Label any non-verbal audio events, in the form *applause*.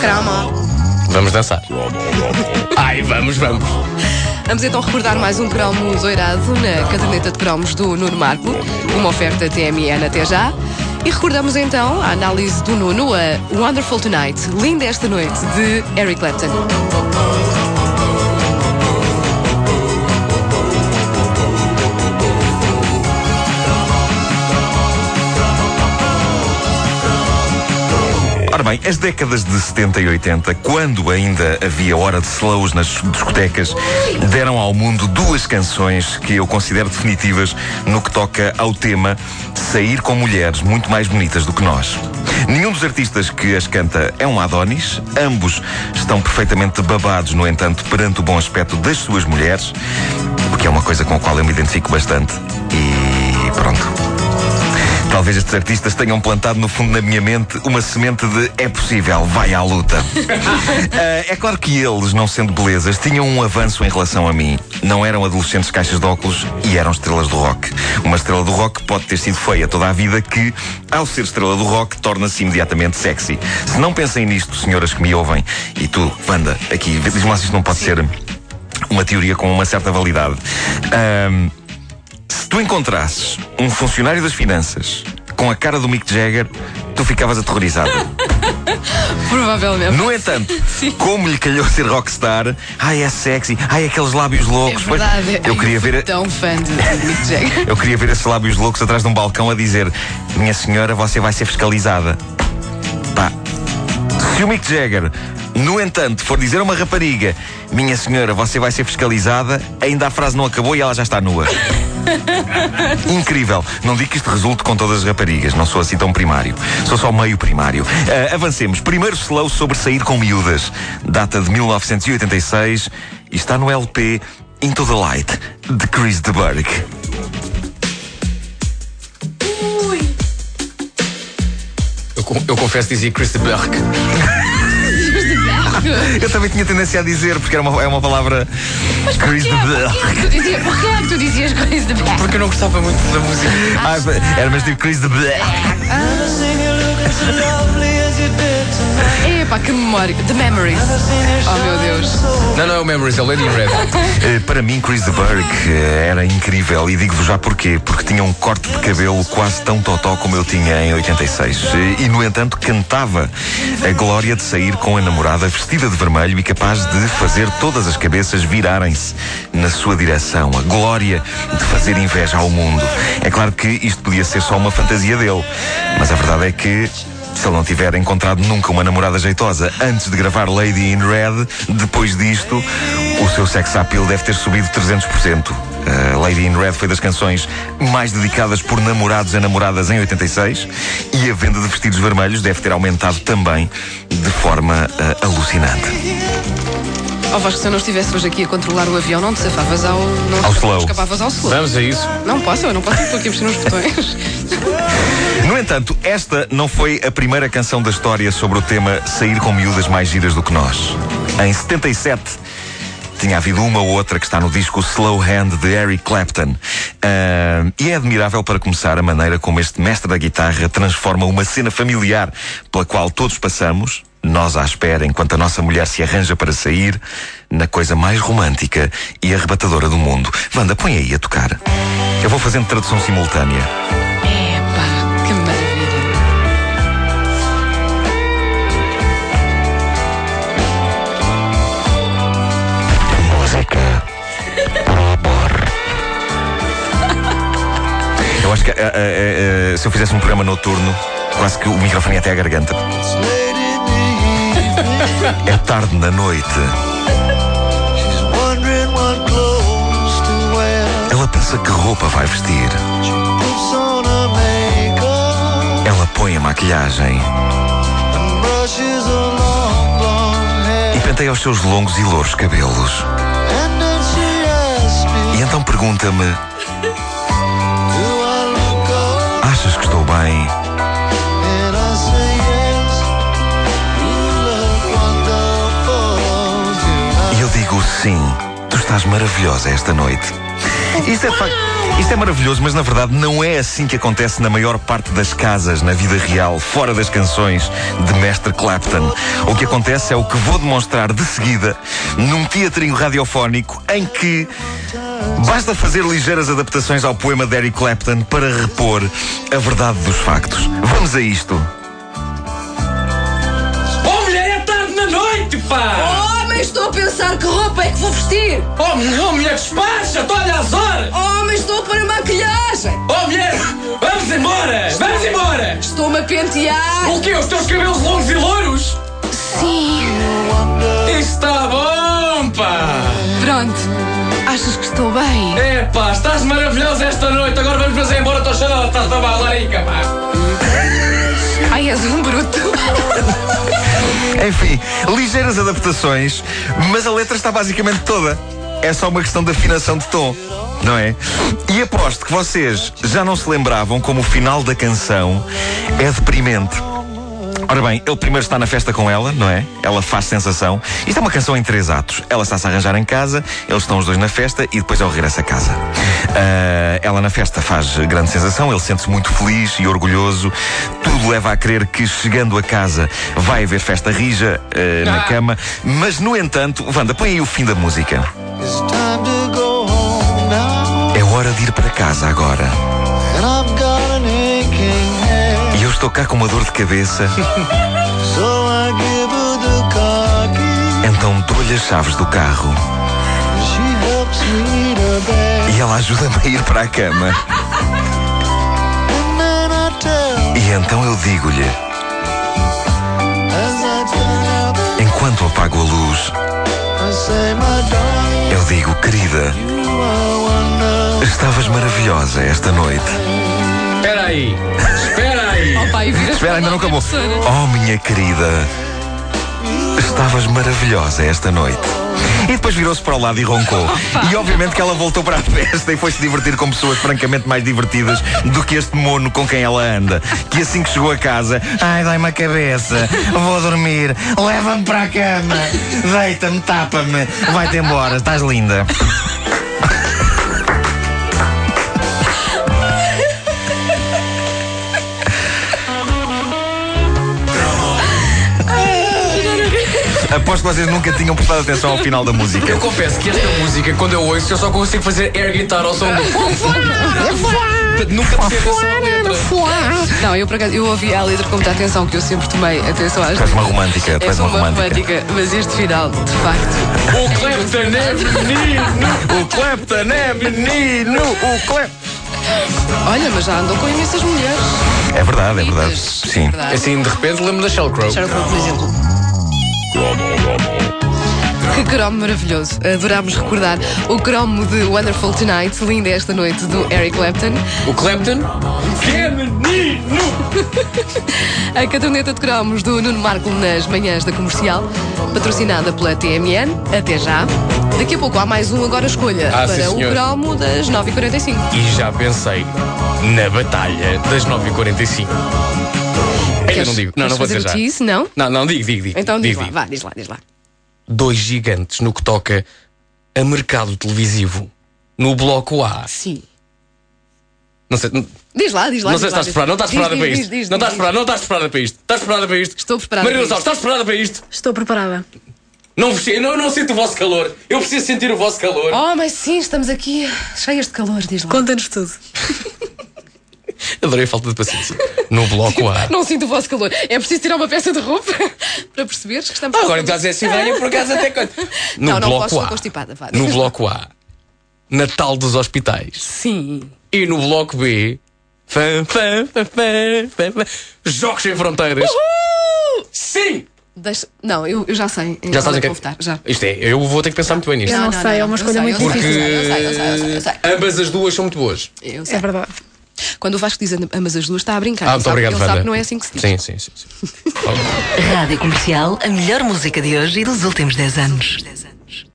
Crama. Vamos dançar. Ai, vamos, vamos. Vamos então recordar mais um cromo doirado na caderneta de cromos do Nuno Marco, uma oferta TMN até já. E recordamos então a análise do Nuno a Wonderful Tonight, Linda Esta Noite, de Eric Clapton. Ora bem, as décadas de 70 e 80, quando ainda havia hora de slows nas discotecas, deram ao mundo duas canções que eu considero definitivas no que toca ao tema sair com mulheres muito mais bonitas do que nós. Nenhum dos artistas que as canta é um Adonis, ambos estão perfeitamente babados, no entanto, perante o bom aspecto das suas mulheres, o que é uma coisa com a qual eu me identifico bastante. E pronto. Talvez estes artistas tenham plantado no fundo na minha mente uma semente de é possível, vai à luta. uh, *laughs* é claro que eles, não sendo belezas, tinham um avanço em relação a mim. Não eram adolescentes caixas de óculos e eram estrelas do rock. Uma estrela do rock pode ter sido feia toda a vida que, ao ser estrela do rock, torna-se imediatamente sexy. Se não pensem nisto, senhoras que me ouvem, e tu, Wanda, aqui, diz-me lá se isto não pode ser uma teoria com uma certa validade. Se tu encontrasses um funcionário das finanças com a cara do Mick Jagger, tu ficavas aterrorizada. *laughs* Provavelmente. No entanto, *laughs* como lhe calhou ser rockstar, ai é sexy, ai aqueles lábios loucos. É verdade, eu queria ver. Tão fã de Mick Jagger. *laughs* Eu queria ver esses lábios loucos atrás de um balcão a dizer: Minha senhora, você vai ser fiscalizada. Pá. Se o Mick Jagger no entanto, for dizer a uma rapariga, minha senhora, você vai ser fiscalizada, ainda a frase não acabou e ela já está nua. *laughs* Incrível. Não digo que isto resulte com todas as raparigas, não sou assim tão primário. Sou só meio primário. Uh, avancemos. Primeiro slow sobre sair com miúdas. Data de 1986 e está no LP Into the Light, de Chris de Burgh. Eu, eu confesso que dizia Chris de Burgh. *laughs* *laughs* Eu também tinha tendência a dizer, porque era uma, é uma palavra. Mas porquê? Chris porquê? tu dizias, porquê é que tu dizias Chris de Black? Porque eu não gostava muito da música. Ah, era mais tipo Chris de Black. Epá, que memória. The Memories. Oh meu Deus. Não, não é o Memories, é o Lady in Red. *laughs* Eh, para mim, Chris de Burgh eh, era incrível e digo-vos já porquê. Porque tinha um corte de cabelo quase tão totó como eu tinha em 86. Eh, e, no entanto, cantava a glória de sair com a namorada vestida de vermelho e capaz de fazer todas as cabeças virarem-se na sua direção. A glória de fazer inveja ao mundo. É claro que isto podia ser só uma fantasia dele, mas a verdade é que se ele não tiver encontrado nunca uma namorada jeitosa antes de gravar Lady in Red, depois disto, o seu sex appeal deve ter subido 300%. Uh, Lady in Red foi das canções mais dedicadas por namorados a namoradas em 86 e a venda de vestidos vermelhos deve ter aumentado também de forma uh, alucinante. Oh Vasco, se eu não estivesse hoje aqui a controlar o avião, não te safavas ao. Não ao slow. escapavas ao slow. Vamos a isso. Não posso, eu não posso, estou aqui a mexer nos botões. *laughs* Entanto, esta não foi a primeira canção da história sobre o tema sair com miúdas mais giras do que nós. Em 77, tinha havido uma ou outra que está no disco Slow Hand de Eric Clapton. Uh, e é admirável para começar a maneira como este mestre da guitarra transforma uma cena familiar pela qual todos passamos, nós à espera enquanto a nossa mulher se arranja para sair, na coisa mais romântica e arrebatadora do mundo. Wanda, põe aí a tocar. Eu vou fazendo tradução simultânea. Acho que uh, uh, se eu fizesse um programa noturno, quase que o microfone ia até à garganta. *laughs* É tarde na noite. Ela pensa que roupa vai vestir. Ela põe a maquilhagem. E penteia os seus longos e louros cabelos. E então pergunta-me: Bem? E eu digo sim, tu estás maravilhosa esta noite. Isto é facto. Isto é maravilhoso, mas na verdade não é assim que acontece na maior parte das casas, na vida real, fora das canções de Mestre Clapton. O que acontece é o que vou demonstrar de seguida num teatrinho radiofónico em que basta fazer ligeiras adaptações ao poema de Eric Clapton para repor a verdade dos factos. Vamos a isto. Oh, mulher, é tarde na noite, pá! Estou a pensar que roupa é que vou vestir. Oh, não, mulher, despacha-te, olha as horas! Homem, estou a pôr a maquilhagem. Oh, mulher, vamos embora! Vamos embora! Estou-me a pentear. O quê? Os teus cabelos longos e loiros? Sim. Está bom, pá! Pronto. Achas que estou bem? É, pá, estás maravilhosa esta noite. Agora vamos fazer embora, estou cheia estás a balarica, pá! Ai, és um bruto. *laughs* Enfim, ligeiras adaptações, mas a letra está basicamente toda. É só uma questão de afinação de tom, não é? E aposto que vocês já não se lembravam como o final da canção é deprimente. Ora bem, ele primeiro está na festa com ela, não é? Ela faz sensação. Isto é uma canção em três atos. Ela está-se a arranjar em casa, eles estão os dois na festa e depois ele regressa a casa. Ah, ela na festa faz grande sensação, ele sente-se muito feliz e orgulhoso. Tudo leva a crer que chegando a casa vai haver festa rija ah, na Ah. cama. Mas, no entanto, Wanda, põe aí o fim da música. É hora de ir para casa agora. Estou cá com uma dor de cabeça, So I give her the car key. então dou-lhe as chaves do carro. E ela ajuda-me a ir para a cama. And then I tell, E então eu digo-lhe, enquanto apago a luz, eu digo, querida, estavas maravilhosa esta noite. Espera aí! Espera pai, viras Espera, ainda não acabou. *laughs* Oh, minha querida, estavas maravilhosa esta noite. E depois virou-se para o lado e roncou. E obviamente que ela voltou para a festa e foi se divertir com pessoas francamente mais divertidas do que este mono com quem ela anda. Que assim que chegou a casa, ai, dói-me a cabeça, vou dormir, leva-me para a cama, deita-me, tapa-me, vai-te embora, estás linda. Aposto que vocês nunca tinham prestado atenção ao final da música. Eu confesso que esta música, quando eu ouço, eu só consigo fazer air guitar ao som do. Nunca prestei atenção à letra. Não, eu por acaso, eu ouvi a letra com muita atenção, que eu sempre tomei atenção às Tu és uma letras. romântica, tu É és uma romântica. mas este final, de facto. O Clapton é menino! O Clapton é menino! O Clapton. Olha, mas já andou com imensas mulheres. É verdade, é verdade. Sim. verdade. Assim, de repente, lembro da Sheryl Crow. Sheryl Crow, por exemplo. Que cromo maravilhoso. Adorámos recordar o cromo de Wonderful Tonight, linda esta noite, do Eric Clapton. O Clapton, que é menino! *laughs* A caderneta de cromos do Nuno Marco nas manhãs da comercial, patrocinada pela TMN. Até já. Daqui a pouco há mais um Agora Escolha Ah, sim, para o senhor. cromo das 9h45. E já pensei na batalha das 9h45. Queres- não digo. Não, não vou dizer já. tease? Não? Não, não, digo, digo, digo. Então diz digo, lá, digo. vá, diz lá, diz lá. Dois gigantes no que toca a mercado televisivo. No bloco A. Sim. Não sei, Diz lá, diz lá. não sei diz se estás preparada. Não estás diz- preparada diz- para diz- isto. diz- Não estás diz- preparada, não estás preparada para isto. Estás preparada para isto? Estou preparada Maria para Gonçalves, isto. estás preparada para isto? Estou preparada. Não, eu não, eu não sinto o vosso calor. Eu preciso sentir o vosso calor. Oh, mas sim, estamos aqui cheias de calor, diz lá. Conta-nos tudo. *laughs* Adorei a falta de paciência. No bloco A. Não sinto o vosso calor. É preciso tirar uma peça de roupa *laughs* para perceberes que estamos. Ah, agora estás a essa ideia, por acaso até quando. *laughs* No Não, não bloco posso, A. constipada, vá. No bloco A. Natal dos hospitais. Sim. E no bloco B. Fã, fã, fã, fã, fã, fã, Jogos sem fronteiras. Sim! Deixa... Não, eu, eu já sei. Já sabes é que votar, já. Isto é, eu vou ter que pensar muito bem nisto. Eu não sei, é uma escolha sei, muito eu difícil. Eu sei, eu sei, eu sei, eu sei. Ambas as duas são muito boas. Eu sei. É verdade. Quando o Vasco diz ambas as duas, está a brincar. Ah, Ele muito sabe- obrigado, Ele sabe que não é assim que se diz. Sim, sim, sim. sim. *laughs* Rádio Comercial, a melhor música de hoje e dos últimos 10 anos.